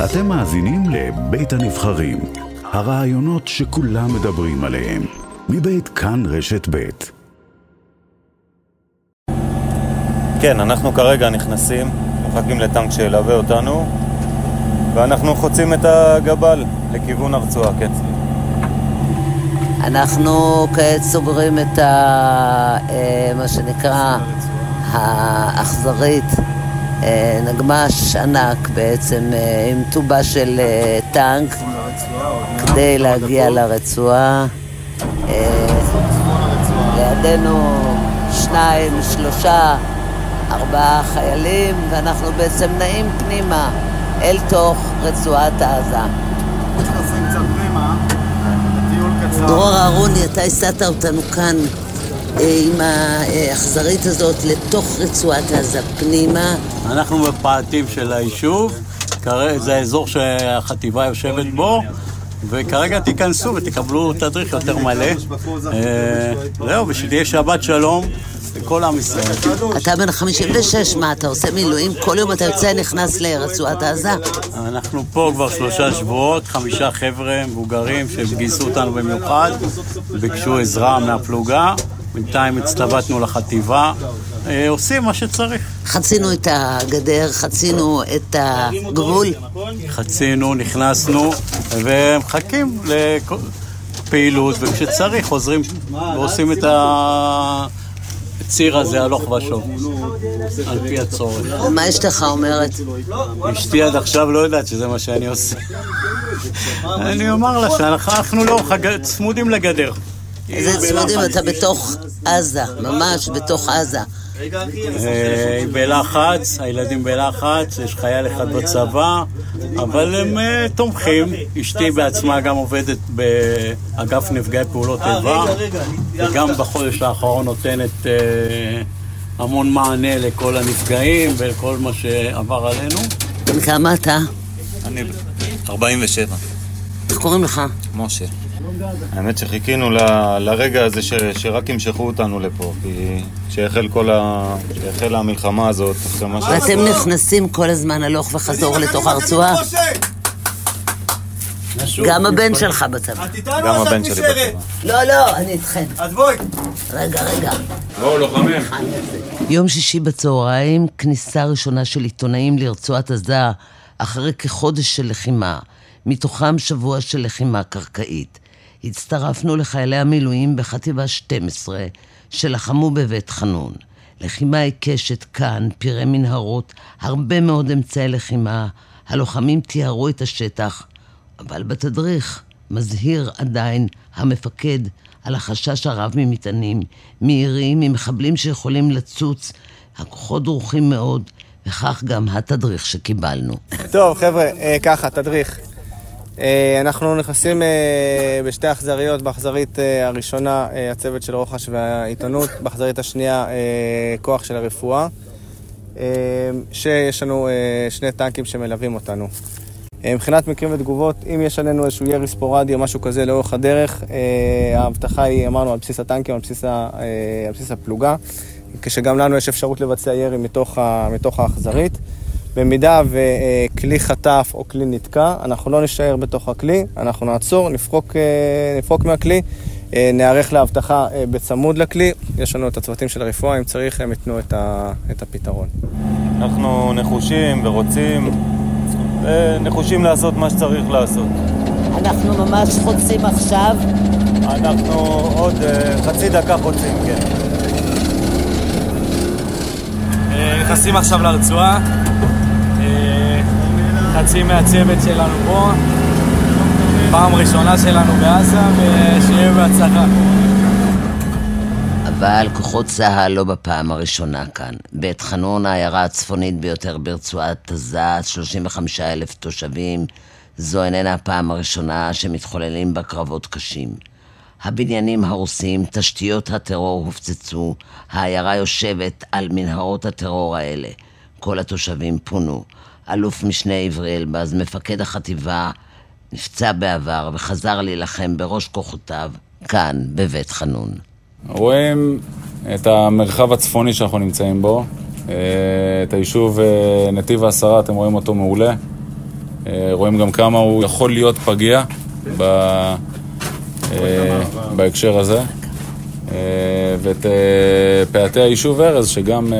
אתם מאזינים לבית הנבחרים, הרעיונות שכולם מדברים עליהם, מבית כאן רשת בית. כן, אנחנו כרגע נכנסים, מחכים לטנק שילווה אותנו, ואנחנו חוצים את הגבל לכיוון הרצועה, כן. אנחנו כעת סוגרים את ה... אה, מה שנקרא האכזרית, נגמ"ש ענק בעצם, אה, עם טובה של טנק, כדי להגיע לרצועה. לידינו שניים, שלושה, ארבעה חיילים, ואנחנו בעצם נעים פנימה אל תוך רצועת עזה. דרור אהרוני, אתה הסעת אותנו כאן אה, עם האכזרית הזאת לתוך רצועת עזה פנימה. אנחנו בפאתים של היישוב, זה האזור שהחטיבה יושבת בו. וכרגע תיכנסו ותקבלו תדריך יותר מלא. אה, זהו, ושתהיה שבת שלום לכל עם ישראל. אתה בן 56, מה, אתה עושה מילואים? כל יום אתה יוצא, נכנס לרצועת עזה? אנחנו פה כבר שלושה שבועות, חמישה חבר'ה מבוגרים שגייסו אותנו במיוחד, ביקשו עזרה מהפלוגה. בינתיים הצטוותנו לחטיבה, אה, עושים מה שצריך. חצינו את הגדר, חצינו את הגבול. חצינו, נכנסנו, ומחכים לפעילות, וכשצריך חוזרים ועושים את הציר הזה הלוך ושוב, על פי הצורך. מה אשתך אומרת? אשתי עד עכשיו לא יודעת שזה מה שאני עושה. אני אומר לה שאנחנו לא צמודים לגדר. איזה צמודים? אתה בתוך עזה, ממש בתוך עזה. אה, בלחץ, הילדים בלחץ, יש חייל אחד בצבא, אבל הם אה, תומכים. אשתי בעצמה גם עובדת באגף נפגעי פעולות אה, איבה, וגם בחודש האחרון נותנת המון מענה לכל הנפגעים ולכל מה שעבר עלינו. בן כמה אתה? אני 47. איך קוראים לך? משה. האמת שחיכינו ל, לרגע הזה ש, שרק ימשכו אותנו לפה, כי כשהחלה המלחמה הזאת, אחרי מה ש... ואתם נכנסים כל הזמן הלוך וחזור לתוך הרצועה? גם הבן שלך בצבא. גם הבן שלי בצבא. לא, לא, אני איתכם. אז בואי. רגע, רגע. בואו, לוחמים. יום שישי בצהריים, כניסה ראשונה של עיתונאים לרצועת עזה אחרי כחודש של לחימה, מתוכם שבוע של לחימה קרקעית. הצטרפנו לחיילי המילואים בחטיבה 12 שלחמו בבית חנון. לחימה עיקשת כאן, פירי מנהרות, הרבה מאוד אמצעי לחימה. הלוחמים תיארו את השטח, אבל בתדריך מזהיר עדיין המפקד על החשש הרב ממטענים, מירים, ממחבלים שיכולים לצוץ. הכוחות דרוכים מאוד, וכך גם התדריך שקיבלנו. טוב, חבר'ה, אה, ככה, תדריך. אה, אנחנו נכנסים אה, בשתי אכזריות, באכזרית אה, הראשונה הצוות של רוחש והעיתונות, באכזרית השנייה כוח של הרפואה, שיש לנו שני טנקים שמלווים אותנו. מבחינת מקרים ותגובות, אם יש עלינו איזשהו ירי ספורדי או משהו כזה לאורך הדרך, ההבטחה היא, אמרנו, על בסיס הטנקים, על בסיס, ה, על בסיס הפלוגה, כשגם לנו יש אפשרות לבצע ירי מתוך, מתוך האכזרית. במידה וכלי חטף או כלי נתקע, אנחנו לא נשאר בתוך הכלי, אנחנו נעצור, נפרוק, אה, נפרוק מהכלי, אה, נערך לאבטחה אה, בצמוד לכלי. יש לנו את הצוותים של הרפואה, אם צריך הם ייתנו את, ה, את הפתרון. אנחנו נחושים ורוצים, נחושים לעשות מה שצריך לעשות. אנחנו ממש חוצים עכשיו? אנחנו עוד חצי דקה חוצים, כן. נכנסים עכשיו לרצועה. חצי מהצוות שלנו פה. פעם ראשונה שלנו בעזה, ושיהיה בהצלחה. אבל כוחות צה"ל לא בפעם הראשונה כאן. בית חנון, העיירה הצפונית ביותר ברצועת עזה, 35 אלף תושבים, זו איננה הפעם הראשונה שמתחוללים בה קרבות קשים. הבניינים הרוסים, תשתיות הטרור הופצצו, העיירה יושבת על מנהרות הטרור האלה. כל התושבים פונו. אלוף משנה עברי אלבז, מפקד החטיבה, נפצע בעבר וחזר להילחם בראש כוחותיו כאן, בבית חנון. רואים את המרחב הצפוני שאנחנו נמצאים בו, אה, את היישוב אה, נתיב העשרה, אתם רואים אותו מעולה. אה, רואים גם כמה הוא יכול להיות פגיע ב... בהקשר הזה. אה, ואת אה, פאתי היישוב ארז, שגם אה,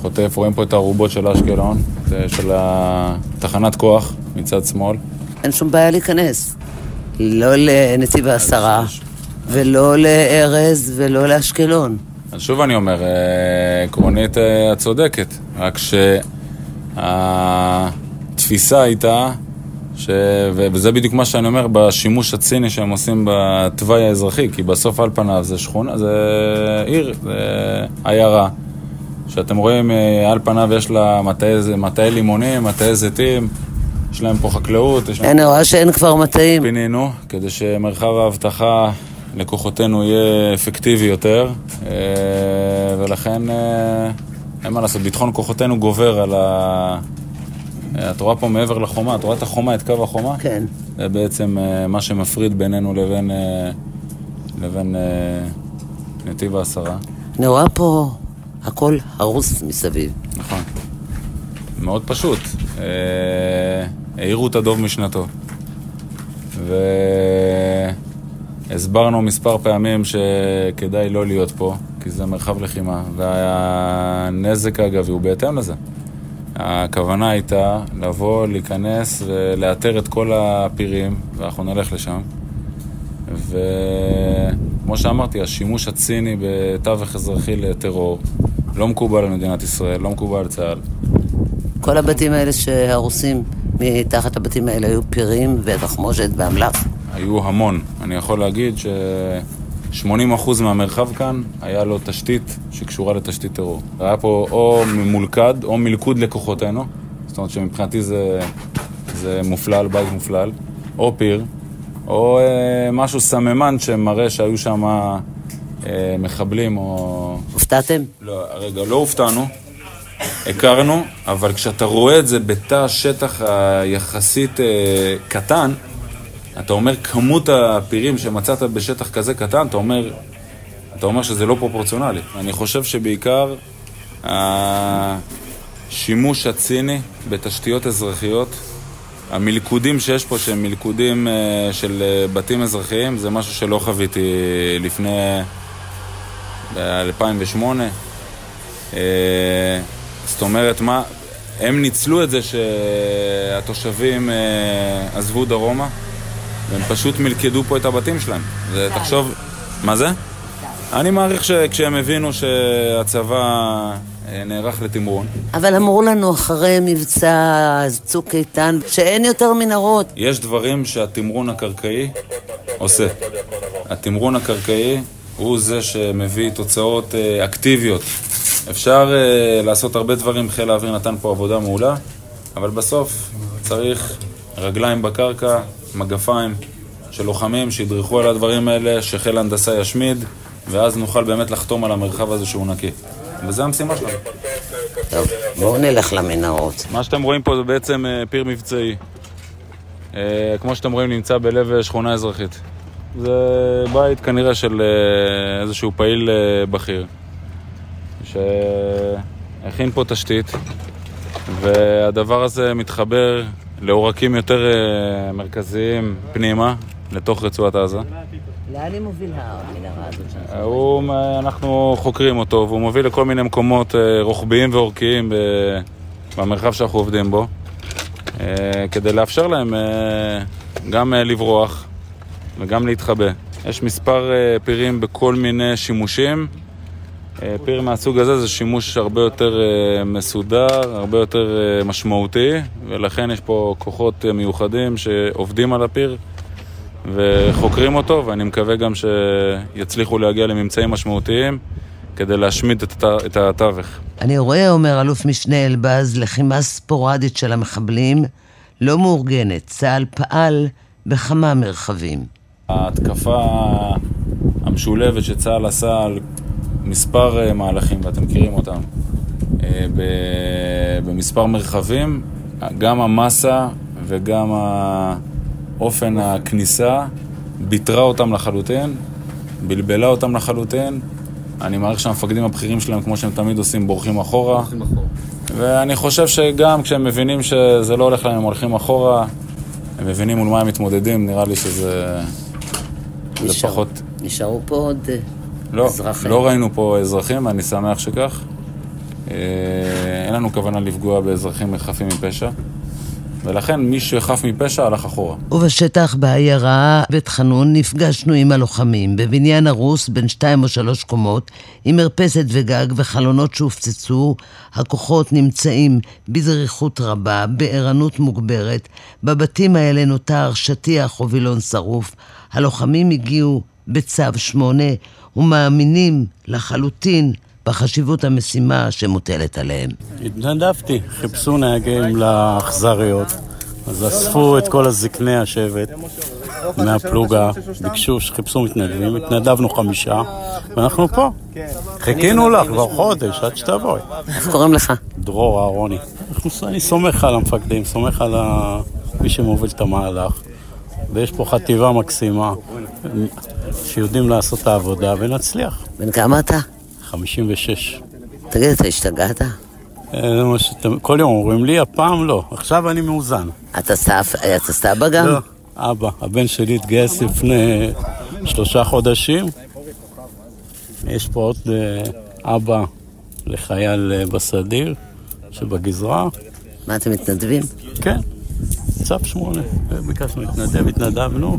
חוטף, רואים פה את הארובות של אשקלון, של התחנת כוח מצד שמאל. אין שום בעיה להיכנס. לא לנתיב העשרה, ולא לארז, ולא לאשקלון. אז שוב אני אומר, אה, עקרונית אה, את צודקת, רק שהתפיסה הייתה, ש... וזה בדיוק מה שאני אומר בשימוש הציני שהם עושים בתוואי האזרחי, כי בסוף על פניו זה שכונה, זה עיר, זה עיירה, שאתם רואים אה, על פניו יש לה מטעי, מטעי לימונים, מטעי זיתים, יש להם פה חקלאות, יש. אני רואה שאין כבר מטעים. פינינו, כדי שמרחב האבטחה לכוחותינו יהיה אפקטיבי יותר, אה, ולכן אה, אין מה לעשות, ביטחון כוחותינו גובר על ה... אה, את רואה פה מעבר לחומה, את רואה את החומה, את קו החומה? כן. זה בעצם אה, מה שמפריד בינינו לבין, אה, לבין נתיב העשרה. אני רואה פה הכל הרוס מסביב. נכון. מאוד פשוט. העירו את הדוב משנתו. והסברנו מספר פעמים שכדאי לא להיות פה, כי זה מרחב לחימה. והנזק, אגב, הוא בהתאם לזה. הכוונה הייתה לבוא, להיכנס ולאתר את כל הפירים, ואנחנו נלך לשם. וכמו שאמרתי, השימוש הציני בתווך אזרחי לטרור לא מקובל על מדינת ישראל, לא מקובל על צה"ל. כל הבתים האלה שהרוסים, מתחת לבתים האלה היו פירים ותחמושת ואמל"ח. היו המון. אני יכול להגיד ש-80% מהמרחב כאן היה לו תשתית שקשורה לתשתית טרור. היה פה או ממולכד או מלכוד לכוחותינו, זאת אומרת שמבחינתי זה, זה מופלל, בית מופלל, או פיר, או אה, משהו סממן שמראה שהיו שם אה, מחבלים או... הופתעתם? לא, רגע, לא הופתענו, הכרנו, אבל כשאתה רואה את זה בתא שטח היחסית אה, קטן, אתה אומר כמות הפירים שמצאת בשטח כזה קטן, אתה אומר, אתה אומר שזה לא פרופורציונלי. אני חושב שבעיקר השימוש הציני בתשתיות אזרחיות, המלכודים שיש פה, שהם מלכודים אה, של אה, בתים אזרחיים, זה משהו שלא חוויתי לפני ב-2008. אה, זאת אומרת, מה, הם ניצלו את זה שהתושבים אה, עזבו דרומה, והם פשוט מלכדו פה את הבתים שלהם. זה, תחשוב, מה זה? אני מעריך שכשהם הבינו שהצבא אה, נערך לתמרון, אבל אמרו לנו אחרי מבצע צוק איתן שאין יותר מנהרות. יש דברים שהתמרון הקרקעי עושה. התמרון הקרקעי הוא זה שמביא תוצאות אה, אקטיביות. אפשר אה, לעשות הרבה דברים, חיל האוויר נתן פה עבודה מעולה, אבל בסוף צריך רגליים בקרקע, מגפיים של לוחמים שידרכו על הדברים האלה, שחיל ההנדסה ישמיד, ואז נוכל באמת לחתום על המרחב הזה שהוא נקי. וזו המשימה שלנו. טוב, בואו נלך למנהרות. מה שאתם רואים פה זה בעצם אה, פיר מבצעי. אה, כמו שאתם רואים, נמצא בלב אה, שכונה אזרחית. זה בית כנראה של איזשהו פעיל בכיר, שהכין פה תשתית, והדבר הזה מתחבר לעורקים יותר אה, מרכזיים פנימה, לתוך רצועת עזה. לאן היא מובילה המנהרה הזאת שלך? הוא, אנחנו חוקרים אותו, והוא מוביל לכל מיני מקומות אה, רוחביים ואורכיים ב- במרחב שאנחנו עובדים בו, אה, כדי לאפשר להם אה, גם אה, לברוח וגם להתחבא. יש מספר אה, פירים בכל מיני שימושים. אה, פיר מהסוג הזה זה שימוש הרבה יותר אה, מסודר, הרבה יותר אה, משמעותי, ולכן יש פה כוחות מיוחדים שעובדים על הפיר. וחוקרים אותו, ואני מקווה גם שיצליחו להגיע לממצאים משמעותיים כדי להשמיד את התווך. אני רואה, אומר אלוף משנה אלבז, לחימה ספורדית של המחבלים, לא מאורגנת. צה"ל פעל בכמה מרחבים. ההתקפה המשולבת שצה"ל עשה על מספר אה, מהלכים, ואתם מכירים אותם, אה, במספר מרחבים, גם המסה וגם אופן הכניסה ביטרה אותם לחלוטין, בלבלה אותם לחלוטין. אני מעריך שהמפקדים הבכירים שלהם, כמו שהם תמיד עושים, בורחים אחורה. ואני חושב שגם כשהם מבינים שזה לא הולך להם, הם הולכים אחורה, הם מבינים מול מה הם מתמודדים, נראה לי שזה... זה נשאר- פחות... נשארו פה עוד אה, לא, אזרחים. לא ראינו פה אזרחים, אני שמח שכך. אה, אין לנו כוונה לפגוע באזרחים חפים מפשע, ולכן מי שחף מפשע הלך אחורה. ובשטח בעיירה בית חנון נפגשנו עם הלוחמים בבניין הרוס בין שתיים או שלוש קומות עם מרפסת וגג וחלונות שהופצצו הכוחות נמצאים בזריחות רבה, בערנות מוגברת בבתים האלה נותר שטיח או וילון שרוף הלוחמים הגיעו בצו שמונה ומאמינים לחלוטין בחשיבות המשימה שמוטלת עליהם. התנדבתי, חיפשו נהגים לאכזריות, אז אספו את כל הזקני השבט מהפלוגה, ביקשו שחיפשו מתנדבים, התנדבנו חמישה, ואנחנו פה. חיכינו לך כבר חודש, עד שתבואי. איך קוראים לך? דרור אהרוני. אני סומך על המפקדים, סומך על מי שמוביל את המהלך. ויש פה חטיבה מקסימה, שיודעים לעשות את העבודה, ונצליח. בן כמה אתה? 56. תגיד, אתה השתגעת? אה, זה מה שאתם כל יום אומרים לי, הפעם לא. עכשיו אני מאוזן. אתה סף- אתה סבא גם? לא, אבא, הבן שלי התגייס לפני שלושה חודשים. יש פה עוד אה, אבא לחייל אה, בסדיר שבגזרה. מה אתם מתנדבים? כן, צו שמונה. ביקשנו להתנדב, התנדבנו.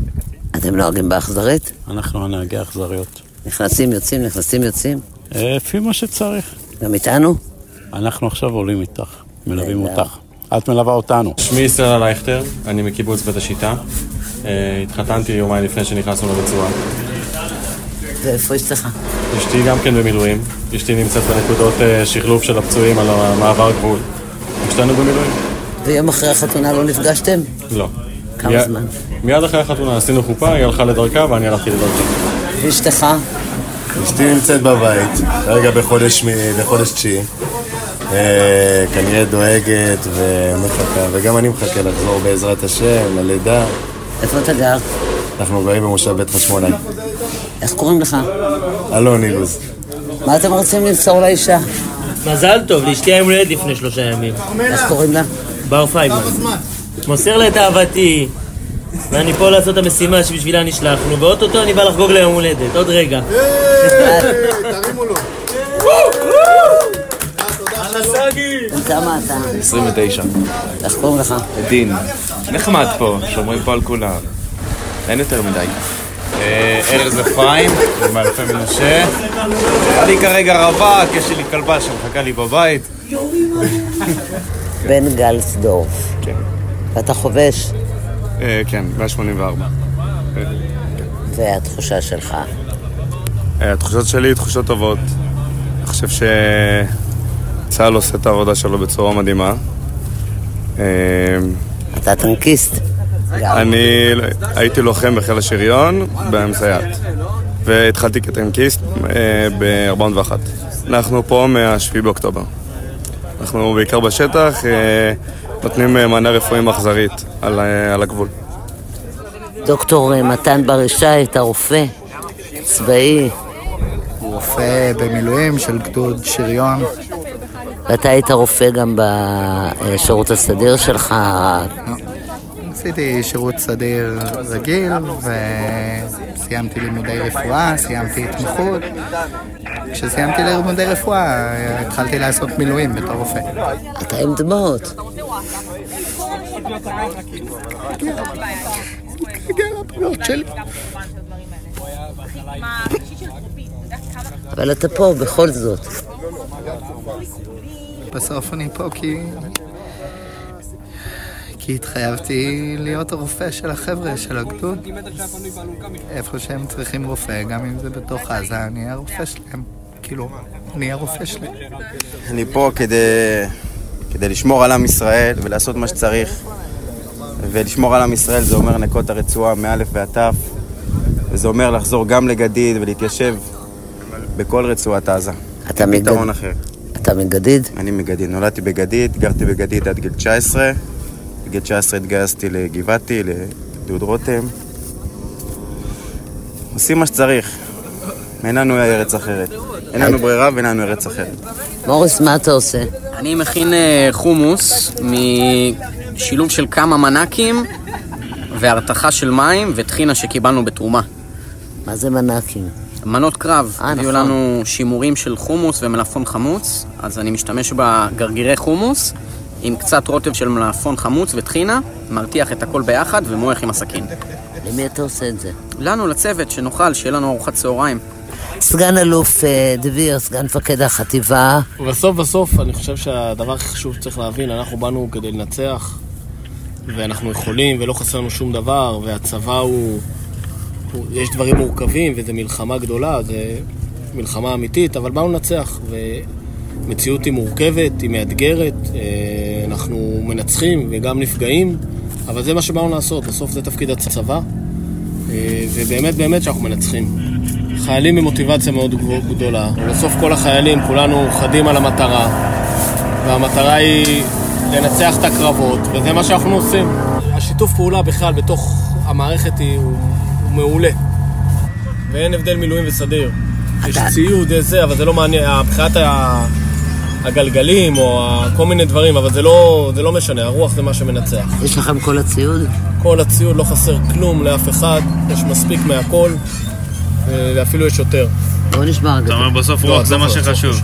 אתם נוהגים באכזרית? אנחנו הנהגי האכזריות. נכנסים, יוצאים, נכנסים, יוצאים? אה, לפי מה שצריך. גם איתנו? אנחנו עכשיו עולים איתך, מלווים. אותך. את מלווה אותנו. שמי ישראל לייכטר, אני מקיבוץ בית השיטה. אה, התחתנתי יומיים לפני שנכנסנו לרצועה. ואיפה אשתך? אשתי גם כן במילואים. אשתי נמצאת בנקודות אה, שחלוף של הפצועים על המעבר גבול. שתינו במילואים? ויום אחרי החתונה לא נפגשתם? לא. כמה מיד- זמן? מיד אחרי החתונה עשינו חופה, היא הלכה לדרכה ואני הלכתי לדרכי. ואשתך? אשתי נמצאת בבית, כרגע בחודש, מ- בחודש תשיעי. אה, כנראה דואגת ומחכה, וגם אני מחכה לחזור בעזרת השם, ללידה. איפה אתה גר? אנחנו גרים במושב בית חשמונאי. איך קוראים לך? אלון אילוז. מה אתם רוצים למסור לאישה? מזל טוב, לאשתי היום הולדת לפני שלושה ימים. איך קוראים לה? בר פייגמן. מוסר לה את אהבתי, ואני פה לעשות את המשימה שבשבילה נשלחנו, ואו-טו-טו אני בא לחגוג ליום הולדת, עוד רגע. בן כמה אתה? 29. איך קוראים לך? דין. נחמד פה, שומרים פה על כולם. אין יותר מדי. אה, ארז אפרים, מאלפי מנשה. אני כרגע רווק, יש לי כלבה שמחכה לי בבית. בן גלסדורף. כן. ואתה חובש, כן, 184. והתחושה שלך? אה, התחושות שלי תחושות טובות. אני חושב שצה"ל עושה את העבודה שלו בצורה מדהימה. אה, אתה טנקיסט. אני הייתי לוחם בחיל השריון במסייעת והתחלתי כטנקיסט ב-41. אנחנו פה מה-7 באוקטובר. אנחנו בעיקר בשטח אה, נותנים אה, מענה רפואי אכזרית על, אה, על הגבול. דוקטור אה, מתן בר ישי, אתה רופא צבאי, הוא רופא במילואים של גדוד שריון. ואתה היית רופא גם בשירות הסדיר שלך. עשיתי שירות סדיר רגיל וסיימתי לימודי רפואה, סיימתי התמחות. כשסיימתי לימודי רפואה התחלתי לעשות מילואים בתור רופא. אתה עם דמעות. שלי. אבל אתה פה בכל זאת. בסוף אני פה כי... כי התחייבתי להיות הרופא של החבר'ה, של הגדוד. איפה שהם צריכים רופא, גם אם זה בתוך עזה, אני הרופא שלהם. כאילו, אני הרופא שלהם. אני פה כדי, כדי לשמור על עם ישראל ולעשות מה שצריך. ולשמור על עם ישראל זה אומר לנקות את הרצועה מאלף ועד תף, וזה אומר לחזור גם לגדיד ולהתיישב בכל רצועת עזה. אתה אין פתרון אחר. אתה מגדיד? אני מגדיד. נולדתי בגדיד, גרתי בגדיד עד גיל 19. בגיל 19 התגייסתי לגבעתי, לגדוד רותם. עושים מה שצריך. אין לנו ארץ אחרת. אין לנו ברירה ואין לנו ארץ אחרת. מוריס, מה אתה עושה? אני מכין אה, חומוס משילוב של כמה מנקים והרתחה של מים וטחינה שקיבלנו בתרומה. מה זה מנקים? מנות קרב, אה, נכון. לנו שימורים של חומוס ומלפון חמוץ, אז אני משתמש בגרגירי חומוס עם קצת רוטב של מלפון חמוץ וטחינה, מרתיח את הכל ביחד ומועך עם הסכין. למי אתה עושה את זה? לנו, לצוות, שנאכל, שיהיה לנו ארוחת צהריים. סגן אלוף אה, דביר, סגן מפקד החטיבה. ובסוף בסוף אני חושב שהדבר הכי חשוב שצריך להבין, אנחנו באנו כדי לנצח ואנחנו יכולים ולא חסר לנו שום דבר והצבא הוא... הוא יש דברים מורכבים וזו מלחמה גדולה, זו מלחמה אמיתית, אבל באנו לנצח ומציאות היא מורכבת, היא מאתגרת, אה, אנחנו מנצחים וגם נפגעים, אבל זה מה שבאנו לעשות, בסוף זה תפקיד הצבא אה, ובאמת באמת שאנחנו מנצחים. חיילים עם מוטיבציה מאוד גדולה. בסוף כל החיילים, כולנו חדים על המטרה, והמטרה היא לנצח את הקרבות, וזה מה שאנחנו עושים. השיתוף פעולה בכלל בתוך המערכת היא, הוא, הוא מעולה. ואין הבדל מילואים וסדיר. יש ציוד, יש זה, אבל זה לא מעניין. מבחינת ה- הגלגלים או כל מיני דברים, אבל זה לא, זה לא משנה, הרוח זה מה שמנצח. יש לכם כל הציוד? כל הציוד, לא חסר כלום לאף אחד, יש מספיק מהכל, אה, ואפילו יש יותר. בוא נשמע רגע. אתה אומר בסוף לא, רוח זה מה שחשוב.